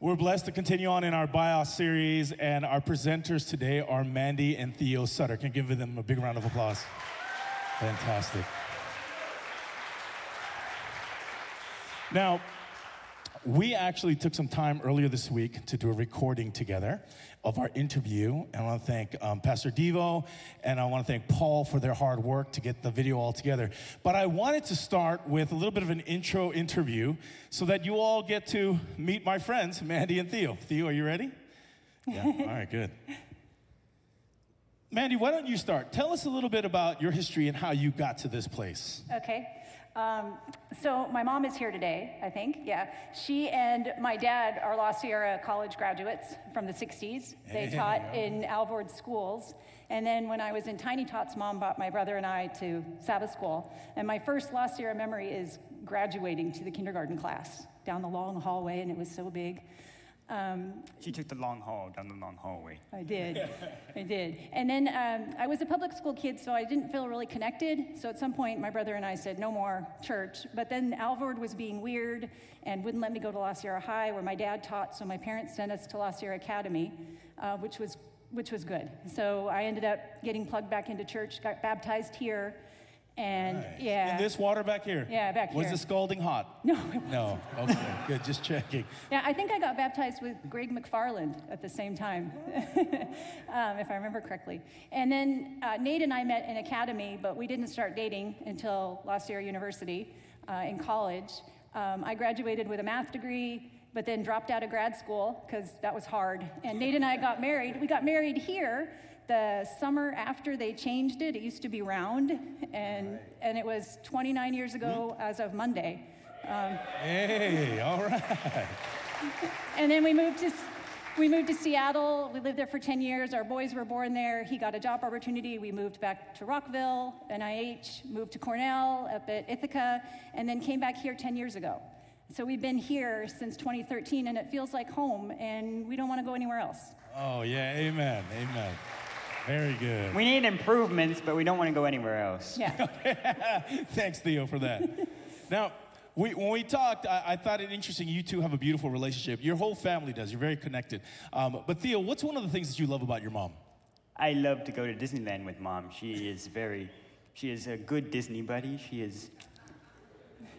We're blessed to continue on in our BIOS series, and our presenters today are Mandy and Theo Sutter. Can you give them a big round of applause? Fantastic. Now, we actually took some time earlier this week to do a recording together of our interview. And I want to thank um, Pastor Devo and I want to thank Paul for their hard work to get the video all together. But I wanted to start with a little bit of an intro interview so that you all get to meet my friends, Mandy and Theo. Theo, are you ready? Yeah, all right, good. Mandy, why don't you start? Tell us a little bit about your history and how you got to this place. Okay. Um, so my mom is here today, I think. Yeah. She and my dad are La Sierra College graduates from the 60s. They Hey. taught in Alvord schools. And then when I was in Tiny Tots, mom brought my brother and I to Sabbath school. And my first La Sierra memory is graduating to the kindergarten class down the long hallway, and it was so big. Um, She took the long haul down the long hallway. I did. I did. And then um, I was a public school kid, so I didn't feel really connected. So at some point, my brother and I said, no more church. But then Alvord was being weird and wouldn't let me go to La Sierra High, where my dad taught. So my parents sent us to La Sierra Academy, uh, which was which was good. So I ended up getting plugged back into church, got baptized here, and yeah. In this water back here? Yeah, back here. Was the scalding hot? no. No. Okay, good. Just checking. Yeah, I think I got baptized with Greg McFarland at the same time, um, if I remember correctly. And then uh, Nate and I met in academy, but we didn't start dating until La Sierra University uh, in college. Um, I graduated with a math degree, but then dropped out of grad school because that was hard. And Nate and I got married. We got married here the summer after they changed it. It used to be round, and, and it was 29 years ago mm-hmm. as of Monday. Um, hey, all right. And then we moved to we moved to Seattle. We lived there for 10 years. Our boys were born there. He got a job opportunity. We moved back to Rockville, NIH, moved to Cornell up at Ithaca, and then came back here 10 years ago. So we've been here since 2013 and it feels like home and we don't want to go anywhere else. Oh, yeah. Amen. Amen. Very good. We need improvements, but we don't want to go anywhere else. Yeah. Thanks, Theo, for that. now, we, when we talked, I, I thought it interesting. You two have a beautiful relationship. Your whole family does. You're very connected. Um, but Theo, what's one of the things that you love about your mom? I love to go to Disneyland with mom. She is very, she is a good Disney buddy. She is,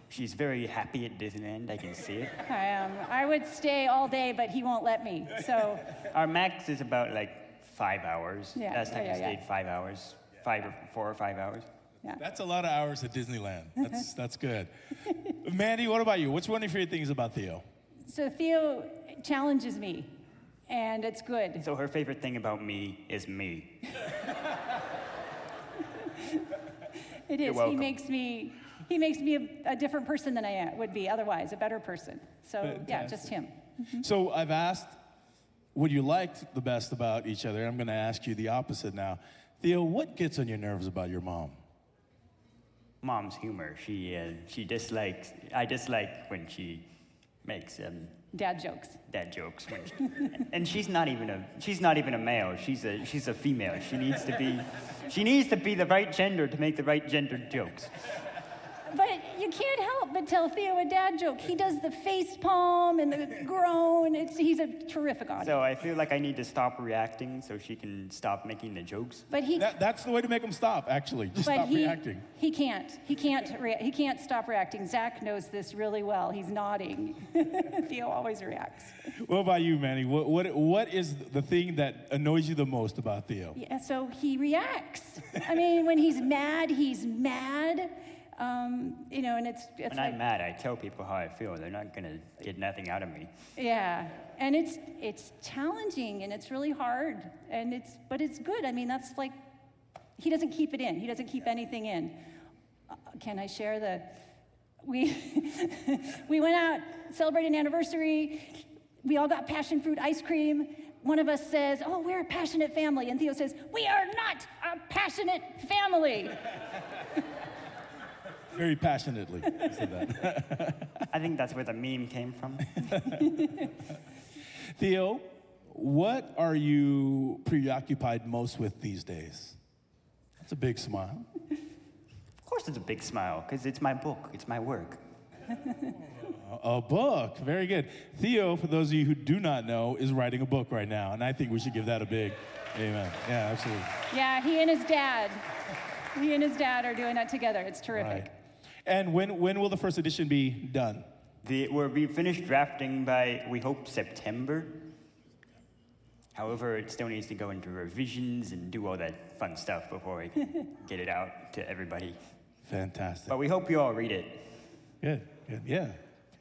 she's very happy at Disneyland. I can see it. I, um, I would stay all day, but he won't let me. So Our max is about like five hours. Yeah, Last time yeah, we yeah, stayed five hours, five or four or five hours. yeah. That's a lot of hours at Disneyland. That's, that's good. Mandy, what about you? What's one of your favorite things about Theo? So Theo challenges me, and it's good. So her favorite thing about me is me. it is. You're. He welcome. makes me he makes me a, a different person than I am, would be otherwise, a better person. So yeah, just him. So I've asked what you liked the best about each other. I'm going to ask you the opposite now. Theo, what gets on your nerves about your mom? Mom's humor. She, uh, she dislikes. I dislike when she makes um, Dad jokes. dad jokes when she, and she's not even a she's not even a male she's a she's a female she needs to be she needs to be the right gender to make the right gender jokes But you can't help but tell Theo a dad joke. He does the face palm and the groan. It's, he's a terrific audience. so i feel like i need to stop reacting so she can stop making the jokes but he That, that's the way to make them stop, actually. Just but stop he, reacting. he can't. He can't. Rea- he can't stop reacting. Zach knows this really well. He's nodding. Theo always reacts. What about you, Manny? What, what, what is the thing that annoys you the most about Theo? Yeah, so he reacts. I mean, when he's mad, he's mad. Um, you know, and it's it's when like i'm mad i tell people how i feel they're not going to get nothing out of me yeah, and it's it's challenging and it's really hard and it's but it's good. I mean, that's like he doesn't keep it in. He doesn't keep anything in. Uh, can I share the? We we went out celebrated an anniversary. We all got passion fruit ice cream. One of us says, "Oh, we're a passionate family," and Theo says, "We are not a passionate family." Very passionately. said that. i think that's where the meme came from Theo, what are you preoccupied most with these days? That's a big smile. of course it's a big smile because it's my book it's my work A book. Very good. Theo, for those of you who do not know, is writing a book right now, and I think we should give that a big amen. Yeah, absolutely. Yeah, he and his dad. He and his dad are doing that together. It's terrific. Right. And when, when will the first edition be done? The, we'll be finished drafting by, we hope, September. However, it still needs to go into revisions and do all that fun stuff before we get it out to everybody. Fantastic. But we hope you all read it. Good, good. Yeah.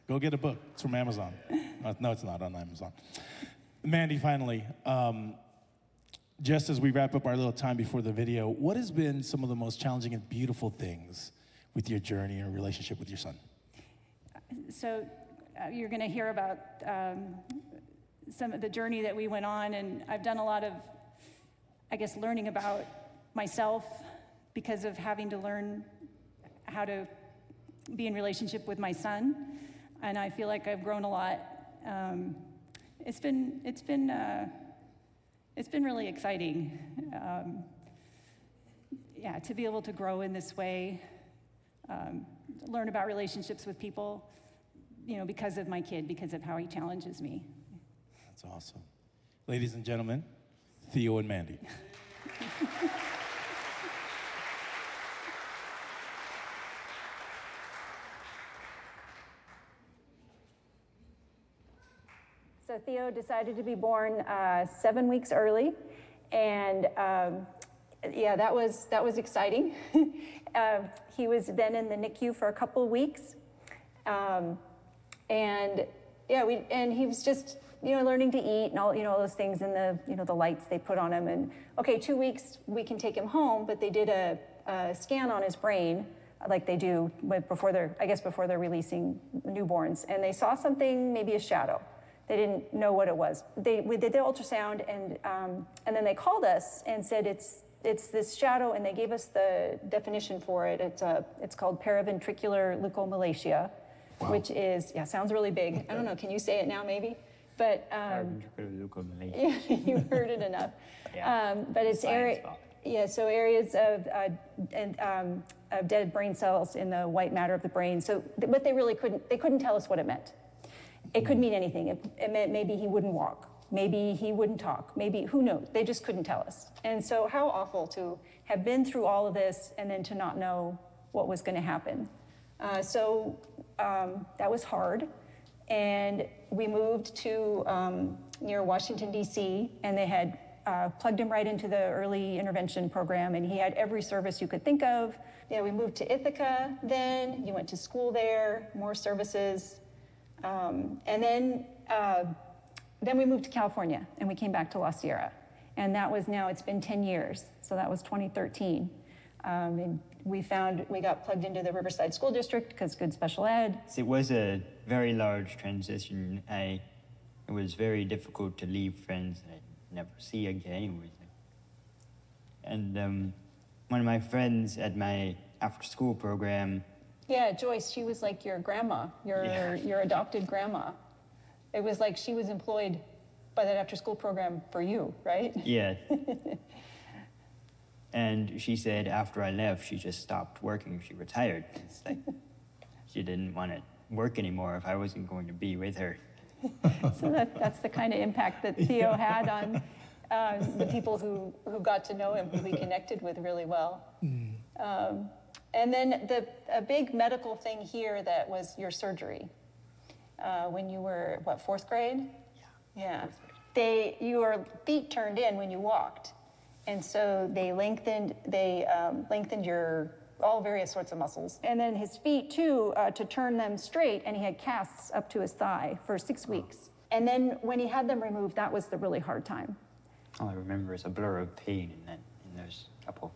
Go get a book. It's from Amazon. No, it's not on Amazon. Mandy, finally, um, just as we wrap up our little time before the video, what has been some of the most challenging and beautiful things with your journey and relationship with your son? So uh, you're going to hear about um, some of the journey that we went on, and I've done a lot of, I guess, learning about myself because of having to learn how to be in relationship with my son, and I feel like I've grown a lot. Um, it's been it's been uh, it's been really exciting. Um, yeah, to be able to grow in this way, um, learn about relationships with people, you know, because of my kid, because of how he challenges me. That's awesome. Ladies and gentlemen, Theo and Mandy. So Theo decided to be born uh, seven weeks early, and um, yeah, that was that was exciting. uh, he was then in the NICU for a couple weeks, um, and yeah, we and he was just you know learning to eat and all you know all those things and the you know the lights they put on him and okay, two weeks we can take him home, but they did a, a scan on his brain like they do before they're I guess before they're releasing newborns, and they saw something maybe a shadow. They didn't know what it was. They, we did the ultrasound, and, um, and then they called us and said it's, it's this shadow, and they gave us the definition for it. It's, a, it's called paraventricular leukomalacia, wow. which is, yeah, sounds really big. I don't know, can you say it now maybe? But um, yeah, you heard it enough. yeah. Um, but it's area, yeah, so areas of, uh, and, um, of dead brain cells in the white matter of the brain. So, but they really couldn't, they couldn't tell us what it meant. It could mean anything. It, it meant maybe he wouldn't walk. Maybe he wouldn't talk. Maybe, who knows? They just couldn't tell us. And so, how awful to have been through all of this and then to not know what was going to happen. Uh, so, um, that was hard. And we moved to um, near Washington, D.C., and they had uh, plugged him right into the early intervention program, and he had every service you could think of. Yeah, we moved to Ithaca then. You went to school there, more services. Um, and then, uh, then we moved to California and we came back to La Sierra. And that was now, it's been 10 years. So that was 2013. Um, and we found, we got plugged into the Riverside School District because good special ed. It was a very large transition. I, it was very difficult to leave friends that I'd never see again. And um, one of my friends at my after school program yeah, Joyce, she was like your grandma, your yeah. your adopted grandma. It was like she was employed by that after school program for you, right? Yeah. and she said after I left, she just stopped working. She retired. It's like she didn't want to work anymore if I wasn't going to be with her. so that, that's the kind of impact that Theo had on uh, the people who, who got to know him, who he connected with really well. Mm. Um, and then the, a big medical thing here that was your surgery uh, when you were, what, fourth grade? Yeah. Yeah. They, your feet turned in when you walked. And so they lengthened, they um, lengthened your, all various sorts of muscles. And then his feet too, uh, to turn them straight, and he had casts up to his thigh for six weeks. And then when he had them removed, that was the really hard time. All I remember is a blur of pain in, that, in those couple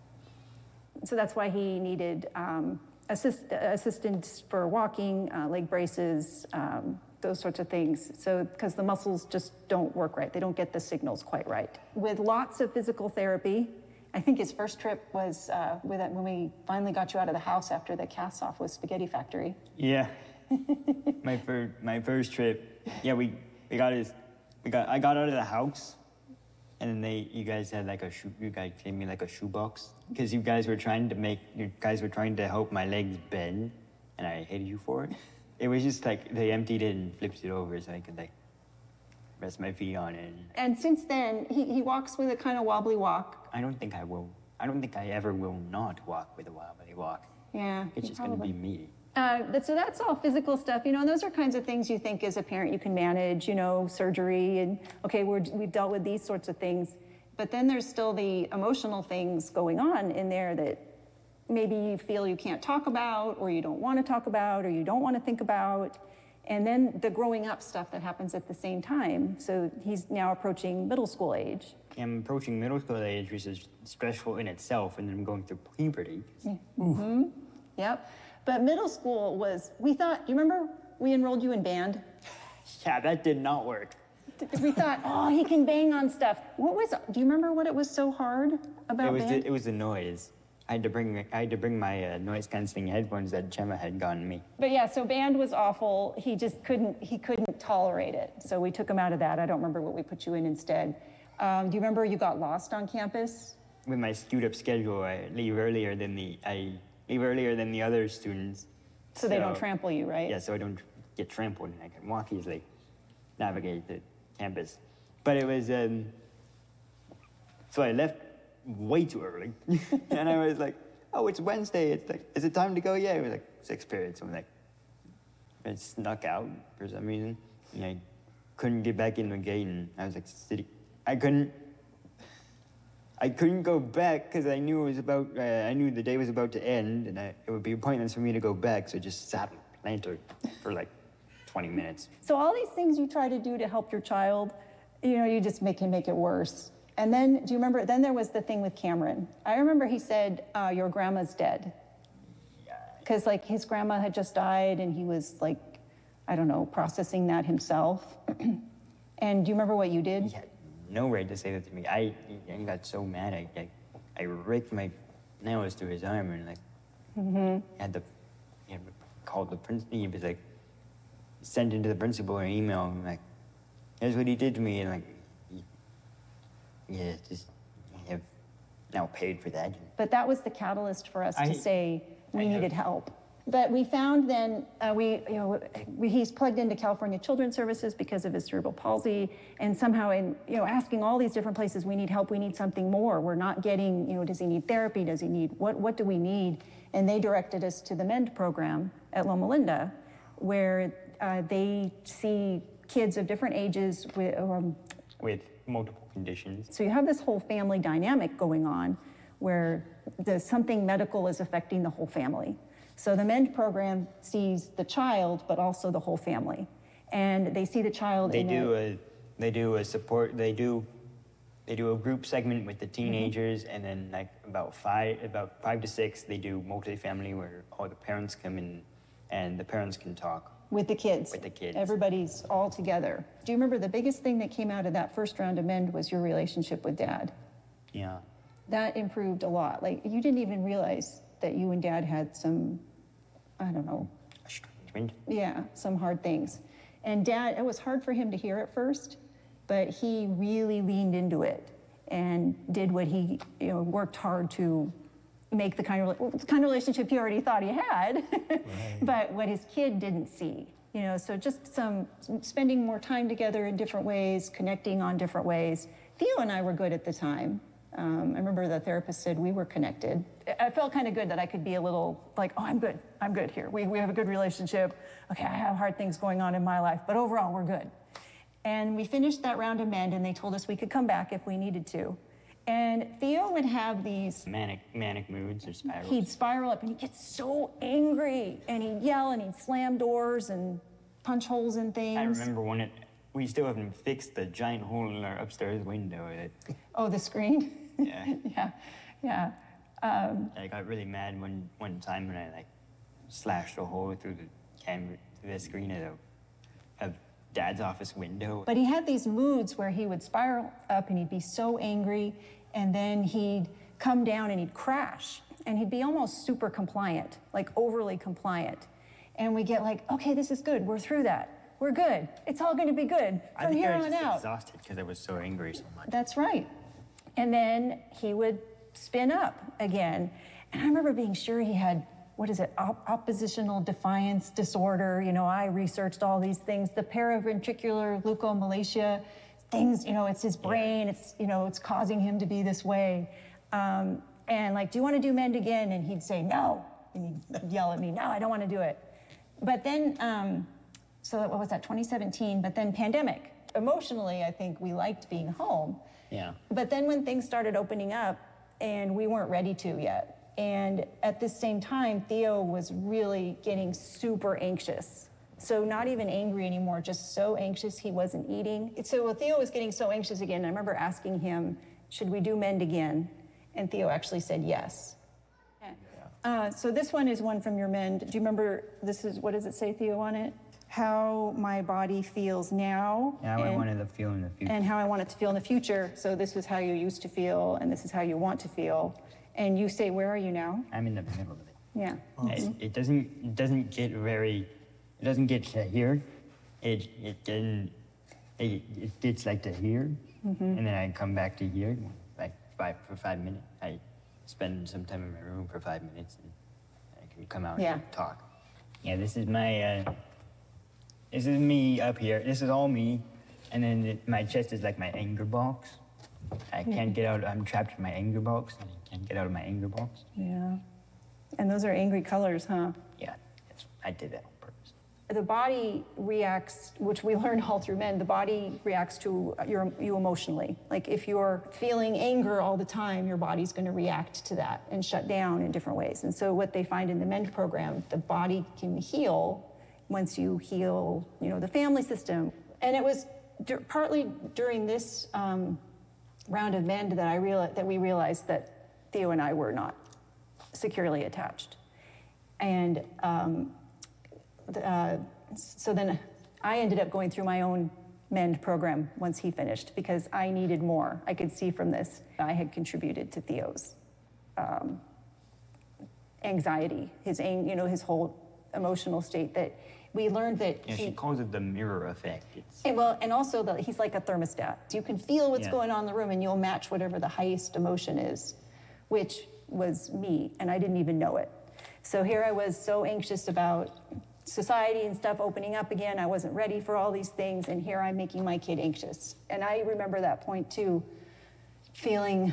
so that's why he needed um, assist, assistance for walking, uh, leg braces, um, those sorts of things. So, because the muscles just don't work right, they don't get the signals quite right. With lots of physical therapy, I think his first trip was uh, with it when we finally got you out of the house after the cast off with Spaghetti Factory. Yeah, my first my first trip. Yeah, we we got his we got I got out of the house and then they, you guys had like a shoe, you guys gave me like a shoebox because you guys were trying to make, you guys were trying to help my legs bend, and I hated you for it. it was just like they emptied it and flipped it over so I could like rest my feet on it. And since then, he, he walks with a kind of wobbly walk. I don't think I will. I don't think I ever will not walk with a wobbly walk. Yeah. It's just going to be me. Uh, but- so that's all physical stuff, you know, and those are kinds of things you think as a parent you can manage, you know, surgery and, okay, we're, we've dealt with these sorts of things. But then there's still the emotional things going on in there that maybe you feel you can't talk about, or you don't want to talk about, or you don't want to think about. And then the growing up stuff that happens at the same time. So he's now approaching middle school age. I'm approaching middle school age, which is stressful in itself, and then I'm going through puberty. Yep. But middle school was, we thought, do you remember we enrolled you in band? Yeah, that did not work. we thought, oh, he can bang on stuff. What was? Do you remember what it was so hard about It was band? the, it was the noise. I had to bring I had to bring my uh, noise canceling headphones that Gemma had gotten me. but yeah, so band was awful. He just couldn't. He couldn't tolerate it. So we took him out of that. I don't remember what we put you in instead. Um, do you remember you got lost on campus? With my screwed up schedule, I leave earlier than the I leave earlier than the other students. So they don't trample you, right? Yeah, so I don't get trampled and I can walk easily, navigate the campus. But it was, um, so I left way too early. and I was like, oh, it's Wednesday. It's like, is it time to go? Yeah, it was like six periods. I'm like, I snuck out for some reason. And I couldn't get back in the gate and I was like, sitting, I couldn't, I couldn't go back because I knew it was about. Uh, I knew the day was about to end, and I, it would be pointless for me to go back. So I just sat and planted for like 20 minutes. So all these things you try to do to help your child, you know, you just make him make it worse. And then, do you remember? Then there was the thing with Cameron. I remember he said, uh, "Your grandma's dead," because like his grandma had just died, and he was like, I don't know, processing that himself. and do you remember what you did? Had no right to say that to me. I, I got so mad. I, I, I raked my nails through his arm and like mm-hmm. had the, he had called the principal. He was like, sent into the principal an email and like, here's what he did to me and like, yeah, just I have now paid for that. But that was the catalyst for us I- to say we I know. needed help. But we found then, uh, we, you know, we, he's plugged into California Children's Services because of his cerebral palsy, and somehow in, you know, asking all these different places, we need help, we need something more. We're not getting, you know, does he need therapy? Does he need, what, what do we need? And they directed us to the MEND program at Loma Linda, where uh, they see kids of different ages with, um, With multiple conditions. so you have this whole family dynamic going on where the, something medical is affecting the whole family. So the MEND program sees the child, but also the whole family. And they see the child They in do a, they do a support, they do, they do a group segment with the Mm-hmm. teenagers, and then like about five, about five to six, they do multifamily where all the parents come in, and the parents can talk. with the kids. With the kids. Everybody's all together. Do you remember the biggest thing that came out of that first round of MEND was your relationship with dad? Yeah. That improved a lot. Like you didn't even realize that you and dad had some, I don't know, Yeah, some hard things. And dad, it was hard for him to hear at first, but he really leaned into it and did what he, you know, worked hard to make the kind of, the kind of relationship he already thought he had, but what his kid didn't see. You know, so just some spending more time together in different ways, connecting on different ways. Theo and I were good at the time. Um, I remember the therapist said we were connected. I- felt kind of good that I could be a little like, oh, I'm good. I'm good here. We, we have a good relationship. Okay, I have hard things going on in my life, but overall, we're good. And we finished that round of MEND, and they told us we could come back if we needed to. And Theo would have these Manic, manic moods or spirals. he'd spiral up and he'd get so angry and he'd yell and he'd slam doors and punch holes in things. I remember when it, we still haven't fixed the giant hole in our upstairs window. That, Oh, the screen? Yeah. yeah, yeah. Um, I got really mad one, one time when I like slashed a hole through the camera, through the screen of, the, of dad's office window. but he had these moods where he would spiral up and he'd be so angry and then he'd come down and he'd crash and he'd be almost super compliant, like overly compliant. And we get like, okay, this is good. We're through that. We're good. It's all going to be good I from think here I was on just out. exhausted because I was so angry so much. That's right. And then he would spin up again. And I remember being sure he had what is it, Op- oppositional defiance disorder. You know, I researched all these things. The paraventricular leukomalacia, things, you know, it's his brain, it's, you know, it's causing him to be this way. Um, and like, do you want to do Mend again? And he'd say, no. And he'd yell at me, no, I don't want to do it. But then, um, so what was that, 2017? But then pandemic. Emotionally, I think we liked being home. Yeah. But then when things started opening up, and we weren't ready to yet. And at the same time, Theo was really getting super anxious. So not even angry anymore, just so anxious he wasn't eating. So well, Theo was getting so anxious again. I remember asking him, "Should we do Mend again?" And Theo actually said yes. Uh, so this one is one from your Mend. Do you remember? This is what does it say, Theo, on it? How my body feels now. Now I and- wanted to feel in the future. and how I want it to feel in the future. So this is how you used to feel, and this is how you want to feel. And you say, where are you now? I'm in the middle of it. Yeah. It, it doesn't it doesn't get very it doesn't get to here. It it didn't it, it gets like to here, and then I come back to here like five for five minutes. I spend some time in my room for five minutes, and I can come out Yeah. and talk. Yeah, this is my uh, this is me up here. This is all me, and then it, my chest is like my anger box. I can't get out. I'm trapped in my anger box, and I can't get out of my anger box. Yeah. And those are angry colors, huh? Yeah, I did that on purpose. The body reacts, which we learned all through MEND, the body reacts to your, you emotionally. Like if you're feeling anger all the time, your body's going to react to that and shut down in different ways. And so what they find in the MEND program, the body can heal once you heal, you know, the family system. And it was dur- partly during this um, round of MEND that I realized that we realized that Theo and I were not securely attached. And um, uh, so then I ended up going through my own MEND program once he finished because I needed more. I could see from this I had contributed to Theo's um, anxiety, his you know his whole emotional state. That we learned that Yeah, he, she calls it the mirror effect. It's and well, and also that he's like a thermostat. You can feel what's Yeah. going on in the room, and you'll match whatever the highest emotion is, which was me, and I didn't even know it. So here I was, so anxious about society and stuff opening up again. I wasn't ready for all these things, and here I'm making my kid anxious. And I remember that point too, feeling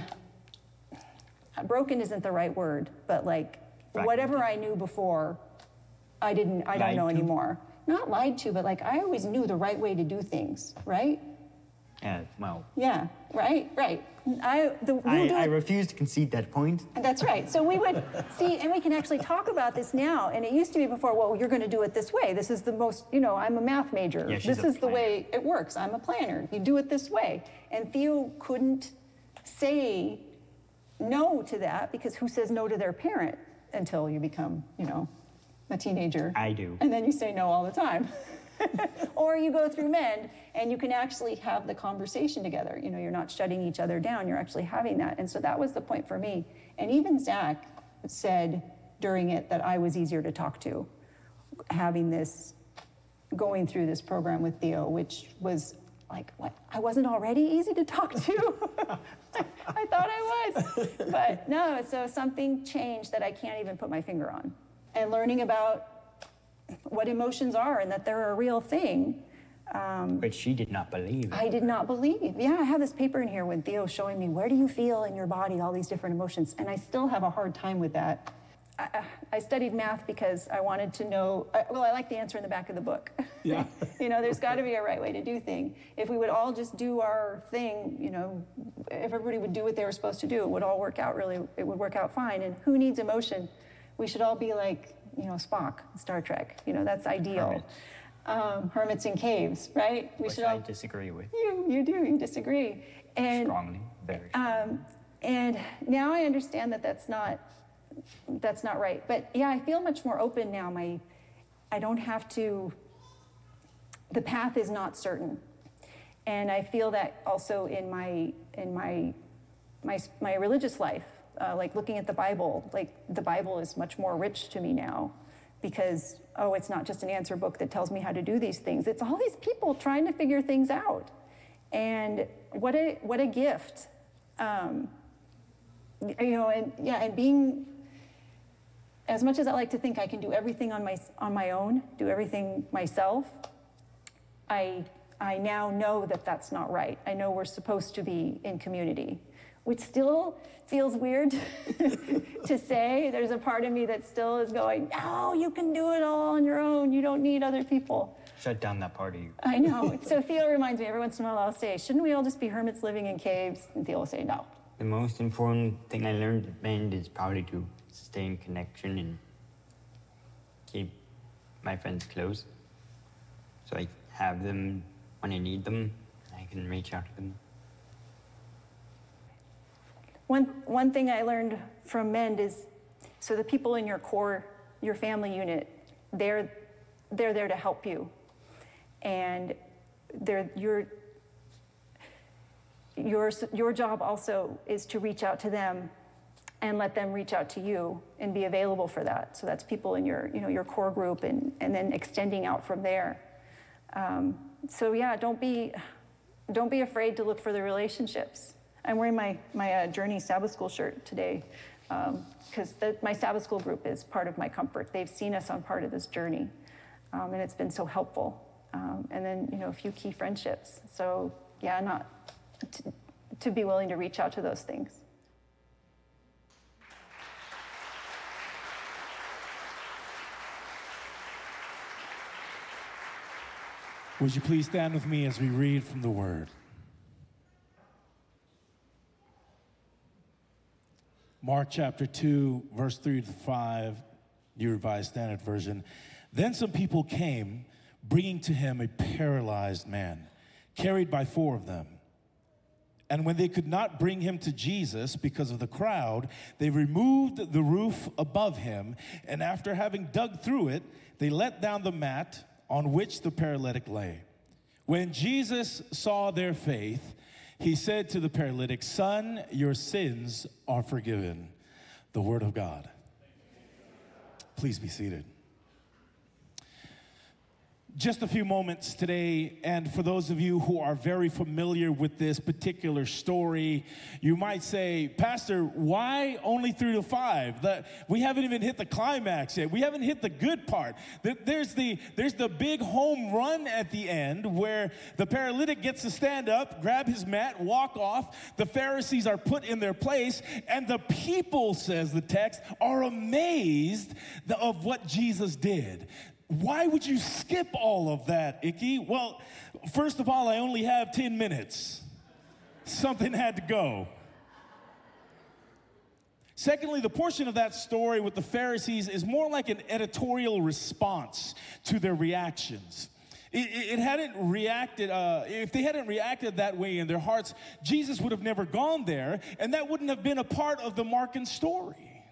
uh, broken isn't the right word, but like whatever I knew before, I didn't. I don't Lied know to? anymore. Not lied to, but like I always knew the right way to do things, right? yeah, well, Yeah, right, right. I the I, refuse to concede that point. that's right. So we would see, and we can actually talk about this now. And it used to be before, well, you're going to do it this way. This is the most, you know, I'm a math major. Yeah, this is the way it works. I'm a planner. You do it this way. And Theo couldn't say no to that because who says no to their parent until you become, you know, a teenager? I do. And then you say no all the time. or you go through MEND and you can actually have the conversation together. You know, you're not shutting each other down, you're actually having that. And so that was the point for me. And even Zach said during it that I was easier to talk to, having this, going through this program with Theo, which was like, what? I wasn't already easy to talk to? I thought I was. But no, so something changed that I can't even put my finger on. And learning about what emotions are and that they're a real thing. Um, But she did not believe it. I did not believe. Yeah, I have this paper in here with Theo showing me where do you feel in your body all these different emotions, and I still have a hard time with that. I, I studied math because I wanted to know. I, well, I like the answer in the back of the book. Yeah. you know, there's got to be a right way to do thing. If we would all just do our thing, you know, if everybody would do what they were supposed to do, it would all work out really. It would work out fine. And who needs emotion? We should all be like, you know, Spock, Star Trek. You know, that's ideal. Hermit. Um, hermits in caves, right? We which should I all. disagree with You, you do, you disagree. And, strongly, very. strongly. um, and now I understand that that's not, that's not right. But yeah, I feel much more open now. My, I don't have to, the path is not certain. And I feel that also in my, in my, my, my religious life, uh, like looking at the Bible, like the Bible is much more rich to me now because, oh, it's not just an answer book that tells me how to do these things. It's all these people trying to figure things out. And what a, what a gift. Um, you know, and yeah, and being as much as I like to think I can do everything on my, on my own, do everything myself, I, I now know that that's not right. I know we're supposed to be in community, which still feels weird to say. There's a part of me that still is going, no, you can do it all on your own. You don't need other people. Shut down that part of you. I know. so Theo reminds me every once in a while, I'll say, shouldn't we all just be hermits living in caves? And Theo will say, no. The most important thing I learned at MEND is probably to stay in connection and keep my friends close. So I have them when I need them. I can reach out to them. One, one thing I learned from Mend is so the people in your core, your family unit, they're, they're there to help you. And they're, your, your, your job also is to reach out to them and let them reach out to you and be available for that. So that's people in your, you know, your core group and, and then extending out from there. Um, so yeah, don't be, don't be afraid to look for the relationships. I'm wearing my, my uh, Journey Sabbath School shirt today because um, my Sabbath School group is part of my comfort. They've seen us on part of this journey, um, and it's been so helpful. Um, and then, you know, a few key friendships. So, yeah, not to, to be willing to reach out to those things. Would you please stand with me as we read from the Word? Mark chapter 2, verse 3 to 5, New Revised Standard Version. Then some people came, bringing to him a paralyzed man, carried by four of them. And when they could not bring him to Jesus because of the crowd, they removed the roof above him, and after having dug through it, they let down the mat on which the paralytic lay. When Jesus saw their faith, he said to the paralytic, Son, your sins are forgiven. The word of God. Please be seated just a few moments today, and for those of you who are very familiar with this particular story, you might say, Pastor, why only three to five? The, we haven't even hit the climax yet. We haven't hit the good part. There's the, there's the big home run at the end where the paralytic gets to stand up, grab his mat, walk off. The Pharisees are put in their place, and the people, says the text, are amazed of what Jesus did. Why would you skip all of that, Iki? Well, first of all, I only have 10 minutes. Something had to go. Secondly, the portion of that story with the Pharisees is more like an editorial response to their reactions. It, it hadn't reacted, uh, if they hadn't reacted that way in their hearts, Jesus would have never gone there, and that wouldn't have been a part of the Markan story.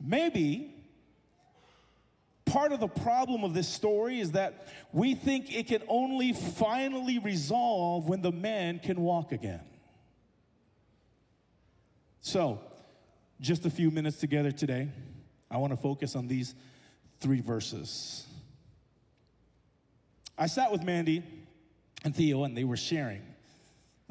Maybe part of the problem of this story is that we think it can only finally resolve when the man can walk again. So, just a few minutes together today, I want to focus on these three verses. I sat with Mandy and Theo, and they were sharing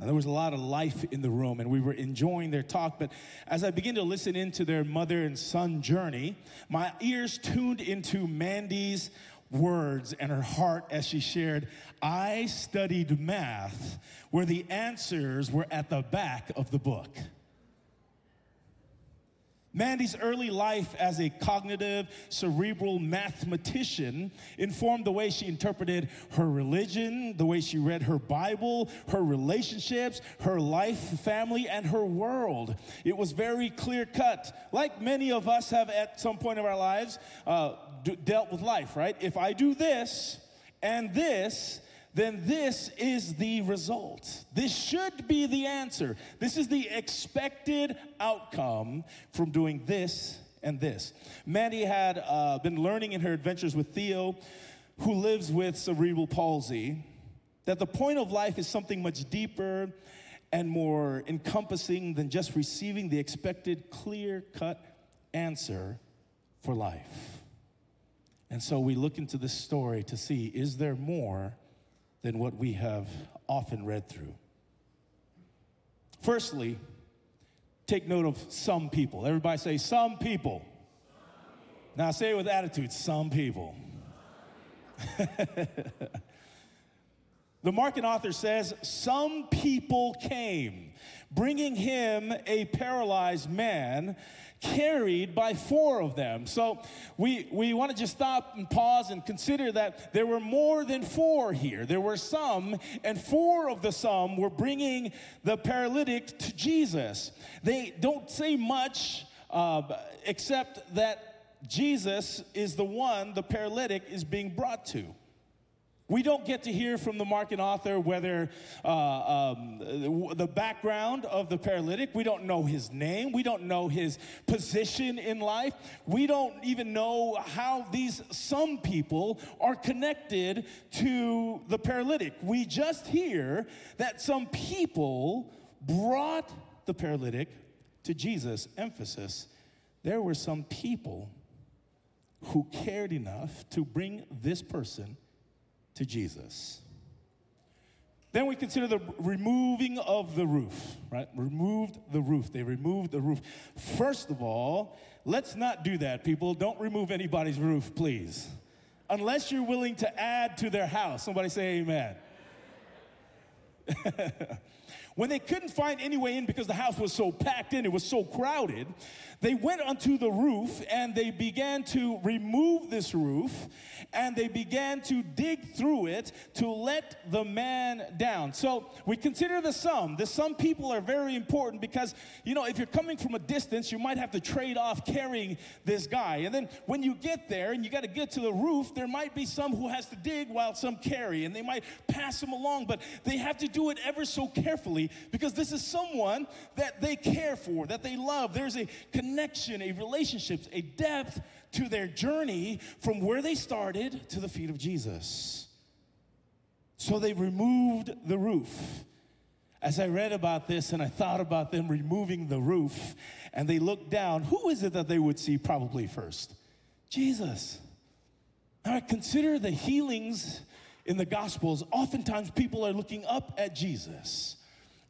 now, there was a lot of life in the room, and we were enjoying their talk. But as I began to listen into their mother and son journey, my ears tuned into Mandy's words and her heart as she shared, I studied math where the answers were at the back of the book. Mandy's early life as a cognitive, cerebral mathematician informed the way she interpreted her religion, the way she read her Bible, her relationships, her life, family, and her world. It was very clear cut, like many of us have at some point of our lives uh, dealt with life, right? If I do this and this, then this is the result. This should be the answer. This is the expected outcome from doing this and this. Mandy had uh, been learning in her adventures with Theo, who lives with cerebral palsy, that the point of life is something much deeper and more encompassing than just receiving the expected clear cut answer for life. And so we look into this story to see is there more than what we have often read through. Firstly, take note of some people. Everybody say, some people. Now say it with attitude, some people. the Markan author says, Some people came, bringing him a paralyzed man carried by four of them. So we, we want to just stop and pause and consider that there were more than four here. There were some, and four of the some were bringing the paralytic to Jesus. They don't say much uh, except that Jesus is the one the paralytic is being brought to. We don't get to hear from the Markan author whether uh, um, the background of the paralytic. We don't know his name. We don't know his position in life. We don't even know how these some people are connected to the paralytic. We just hear that some people brought the paralytic to Jesus. Emphasis there were some people who cared enough to bring this person to Jesus. Then we consider the removing of the roof, right? Removed the roof. They removed the roof. First of all, let's not do that, people. Don't remove anybody's roof, please. Unless you're willing to add to their house. Somebody say amen. when they couldn't find any way in because the house was so packed in, it was so crowded, they went onto the roof and they began to remove this roof and they began to dig through it to let the man down. So we consider the some. The some people are very important because, you know, if you're coming from a distance, you might have to trade off carrying this guy. And then when you get there and you got to get to the roof, there might be some who has to dig while some carry and they might pass him along, but they have to do it ever so carefully because this is someone that they care for, that they love. There's a connection a relationship, a depth to their journey from where they started to the feet of Jesus. So they removed the roof. As I read about this and I thought about them removing the roof and they looked down, who is it that they would see probably first? Jesus. Now, I consider the healings in the Gospels. Oftentimes, people are looking up at Jesus.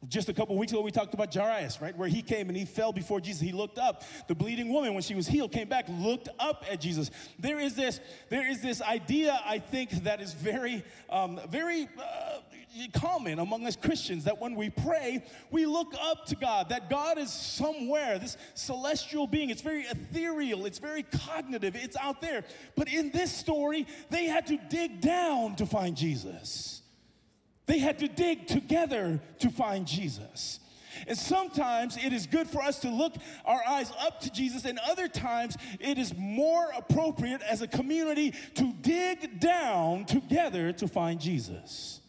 Just a couple weeks ago, we talked about Jairus, right? Where he came and he fell before Jesus. He looked up. The bleeding woman, when she was healed, came back, looked up at Jesus. There is this, there is this idea, I think, that is very, um, very uh, common among us Christians that when we pray, we look up to God, that God is somewhere, this celestial being. It's very ethereal, it's very cognitive, it's out there. But in this story, they had to dig down to find Jesus. They had to dig together to find Jesus. And sometimes it is good for us to look our eyes up to Jesus, and other times it is more appropriate as a community to dig down together to find Jesus.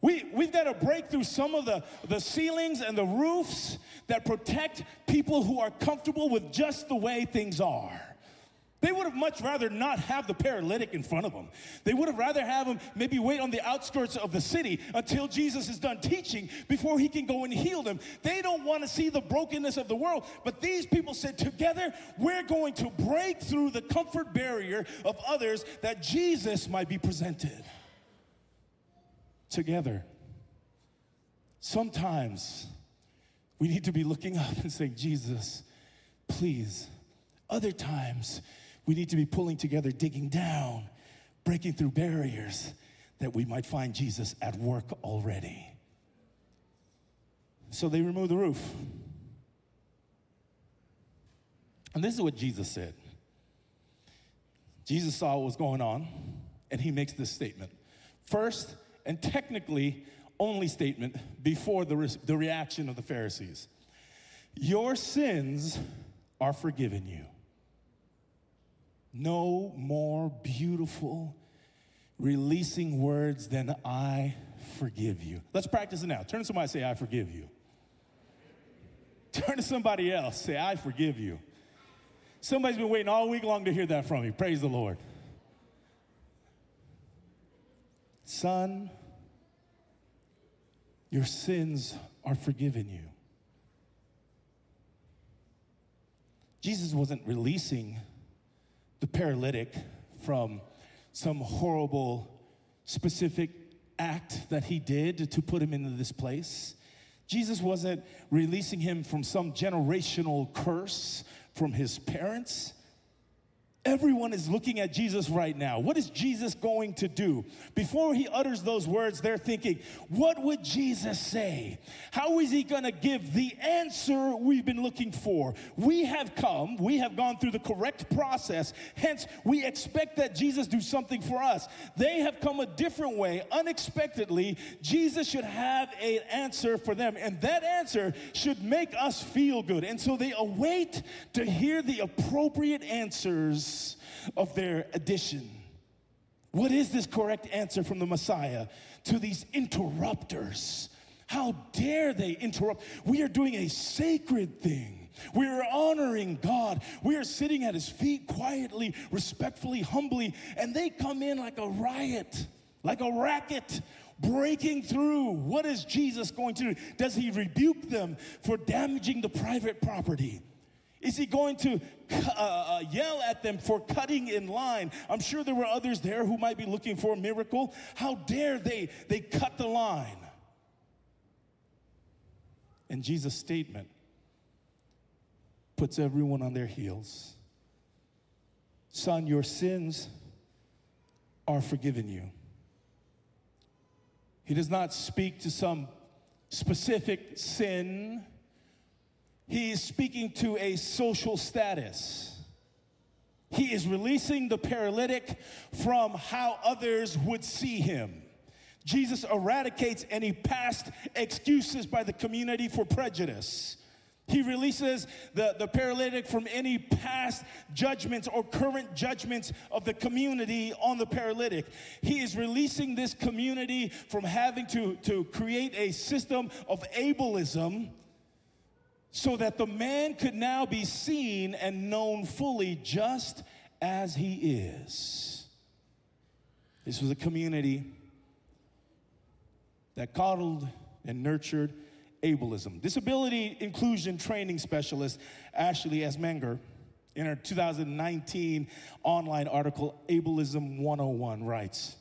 We, we've got to break through some of the, the ceilings and the roofs that protect people who are comfortable with just the way things are. They would have much rather not have the paralytic in front of them. They would have rather have him maybe wait on the outskirts of the city until Jesus is done teaching before he can go and heal them. They don't want to see the brokenness of the world. But these people said, together, we're going to break through the comfort barrier of others that Jesus might be presented. Together. Sometimes we need to be looking up and saying, Jesus, please. Other times, we need to be pulling together, digging down, breaking through barriers that we might find Jesus at work already. So they removed the roof. And this is what Jesus said. Jesus saw what was going on, and he makes this statement. First, and technically only statement before the, re- the reaction of the Pharisees Your sins are forgiven you no more beautiful releasing words than I forgive you. Let's practice it now. Turn to somebody say, I forgive you. Turn to somebody else, say, I forgive you. Somebody's been waiting all week long to hear that from you. Praise the Lord. Son, your sins are forgiven you. Jesus wasn't releasing the paralytic from some horrible, specific act that he did to put him into this place. Jesus wasn't releasing him from some generational curse from his parents. Everyone is looking at Jesus right now. What is Jesus going to do? Before he utters those words, they're thinking, what would Jesus say? How is he going to give the answer we've been looking for? We have come, we have gone through the correct process, hence, we expect that Jesus do something for us. They have come a different way, unexpectedly. Jesus should have an answer for them, and that answer should make us feel good. And so they await to hear the appropriate answers of their addition. What is this correct answer from the Messiah to these interrupters? How dare they interrupt? We are doing a sacred thing. We are honoring God. We are sitting at his feet quietly, respectfully, humbly, and they come in like a riot, like a racket, breaking through. What is Jesus going to do? Does he rebuke them for damaging the private property? Is he going to uh, uh, yell at them for cutting in line? I'm sure there were others there who might be looking for a miracle. How dare they, they cut the line? And Jesus' statement puts everyone on their heels. Son, your sins are forgiven you. He does not speak to some specific sin he is speaking to a social status. He is releasing the paralytic from how others would see him. Jesus eradicates any past excuses by the community for prejudice. He releases the, the paralytic from any past judgments or current judgments of the community on the paralytic. He is releasing this community from having to, to create a system of ableism so that the man could now be seen and known fully just as he is. This was a community that coddled and nurtured ableism. Disability inclusion training specialist Ashley Eisenmenger, in her 2019 online article, Ableism 101, writes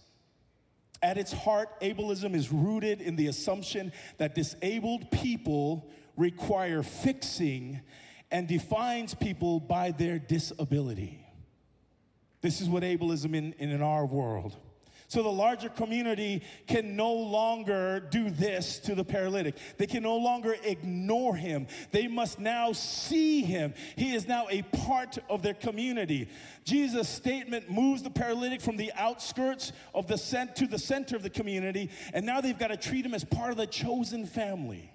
At its heart, ableism is rooted in the assumption that disabled people require fixing and defines people by their disability. This is what ableism in, in our world. So the larger community can no longer do this to the paralytic. They can no longer ignore him. They must now see him. He is now a part of their community. Jesus' statement moves the paralytic from the outskirts of the cent- to the center of the community, and now they've got to treat him as part of the chosen family.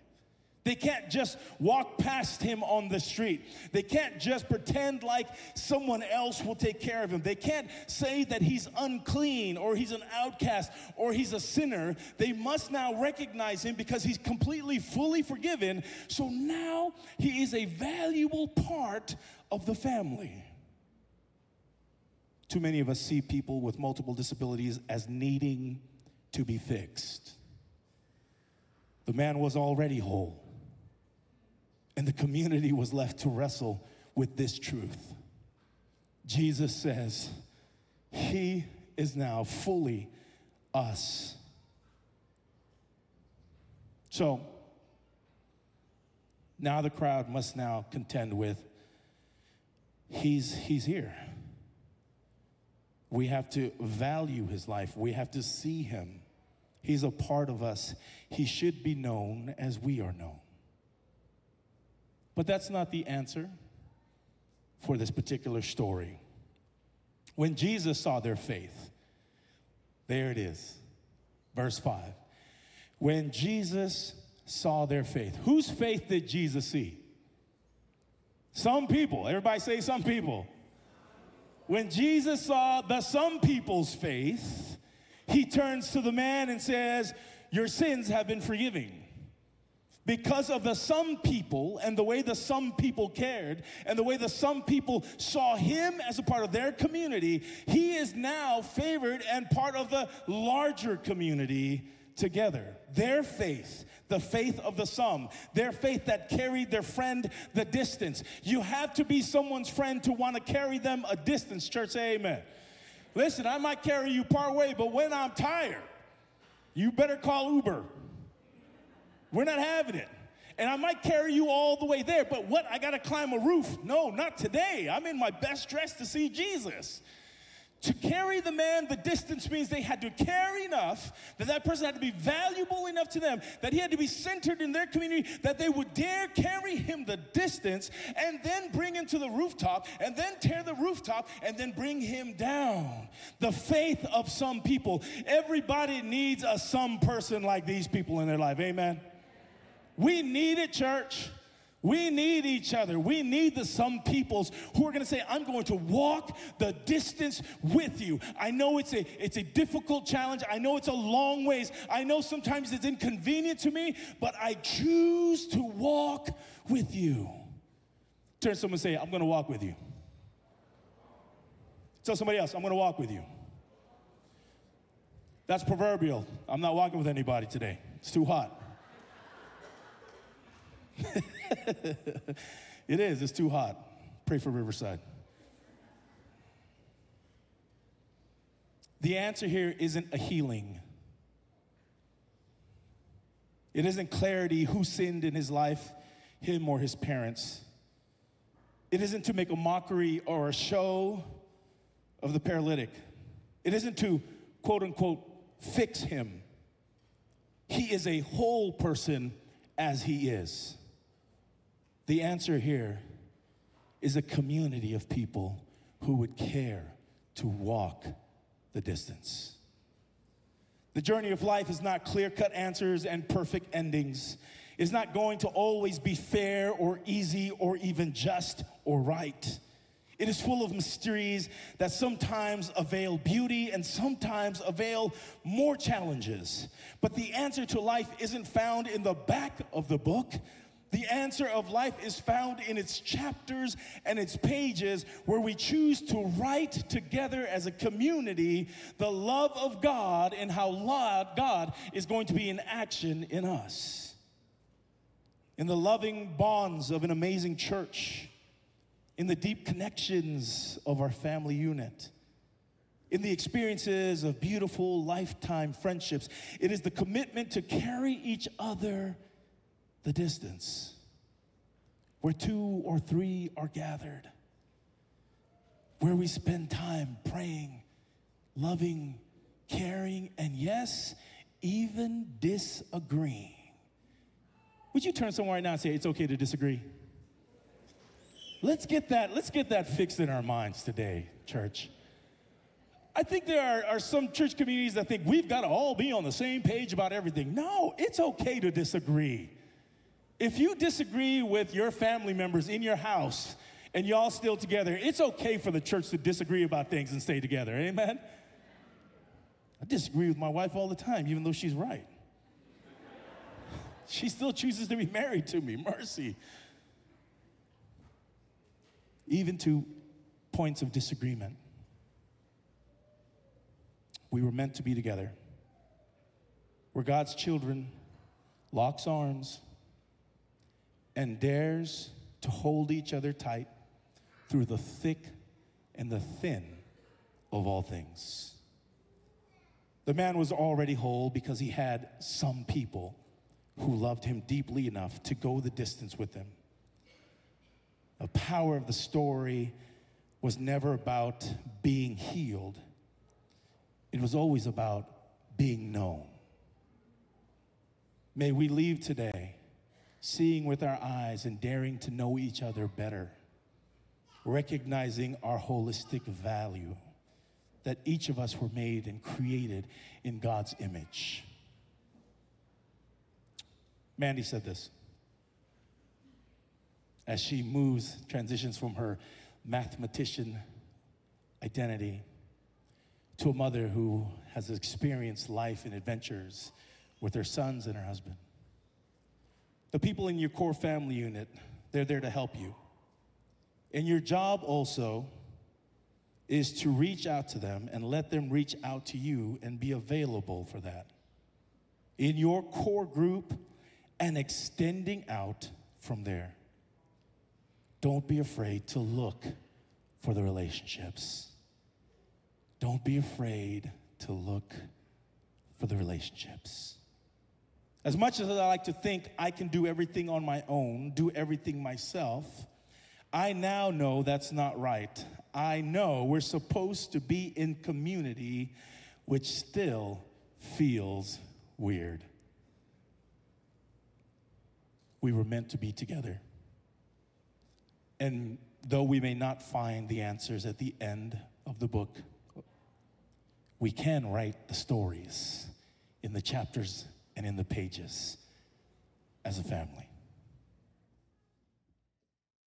They can't just walk past him on the street. They can't just pretend like someone else will take care of him. They can't say that he's unclean or he's an outcast or he's a sinner. They must now recognize him because he's completely, fully forgiven. So now he is a valuable part of the family. Too many of us see people with multiple disabilities as needing to be fixed. The man was already whole. And the community was left to wrestle with this truth. Jesus says, He is now fully us. So, now the crowd must now contend with he's he's here. We have to value his life. We have to see him. He's a part of us. He should be known as we are known but that's not the answer for this particular story. When Jesus saw their faith, there it is, verse 5. When Jesus saw their faith, whose faith did Jesus see? Some people. Everybody say some people. When Jesus saw the some people's faith, he turns to the man and says, Your sins have been forgiven because of the some people and the way the some people cared and the way the some people saw him as a part of their community, he is now favored and part of the larger community together. Their faith, the faith of the some, their faith that carried their friend the distance. You have to be someone's friend to want to carry them a distance, church, amen. Listen, I might carry you part way, but when I'm tired, you better call Uber. We're not having it. And I might carry you all the way there, but what? I gotta climb a roof. No, not today. I'm in my best dress to see Jesus. To carry the man the distance means they had to carry enough that that person had to be valuable enough to them, that he had to be centered in their community, that they would dare carry him the distance and then bring him to the rooftop and then tear the rooftop and then bring him down. The faith of some people. Everybody needs a some person like these people in their life. Amen. We need it, church. We need each other. We need the some peoples who are going to say, I'm going to walk the distance with you. I know it's a, it's a difficult challenge. I know it's a long ways. I know sometimes it's inconvenient to me, but I choose to walk with you. Turn someone and say, I'm going to walk with you. Tell somebody else, I'm going to walk with you. That's proverbial. I'm not walking with anybody today. It's too hot. it is, it's too hot. Pray for Riverside. The answer here isn't a healing. It isn't clarity who sinned in his life, him or his parents. It isn't to make a mockery or a show of the paralytic. It isn't to quote unquote fix him. He is a whole person as he is. The answer here is a community of people who would care to walk the distance. The journey of life is not clear cut answers and perfect endings. It's not going to always be fair or easy or even just or right. It is full of mysteries that sometimes avail beauty and sometimes avail more challenges. But the answer to life isn't found in the back of the book, the answer of life is found in its chapters and its pages where we choose to write together as a community the love of God and how God is going to be in action in us. In the loving bonds of an amazing church, in the deep connections of our family unit, in the experiences of beautiful lifetime friendships, it is the commitment to carry each other the distance where two or three are gathered, where we spend time praying, loving, caring, and yes, even disagreeing. Would you turn somewhere right now and say it's okay to disagree? Let's get that, let's get that fixed in our minds today, church. I think there are, are some church communities that think we've got to all be on the same page about everything. No, it's okay to disagree. If you disagree with your family members in your house and y'all still together, it's okay for the church to disagree about things and stay together. Amen? I disagree with my wife all the time, even though she's right. she still chooses to be married to me. Mercy. Even to points of disagreement. We were meant to be together. We're God's children, locks arms and dares to hold each other tight through the thick and the thin of all things. The man was already whole because he had some people who loved him deeply enough to go the distance with him. The power of the story was never about being healed, it was always about being known. May we leave today seeing with our eyes and daring to know each other better, recognizing our holistic value that each of us were made and created in God's image. Mandy said this as she moves, transitions from her mathematician identity to a mother who has experienced life and adventures with her sons and her husband. The people in your core family unit, they're there to help you. And your job also is to reach out to them and let them reach out to you and be available for that. In your core group and extending out from there. Don't be afraid to look for the relationships. Don't be afraid to look for the relationships. As much as I like to think I can do everything on my own, do everything myself, I now know that's not right. I know we're supposed to be in community, which still feels weird. We were meant to be together. And though we may not find the answers at the end of the book, we can write the stories in the chapters and in the pages as a family.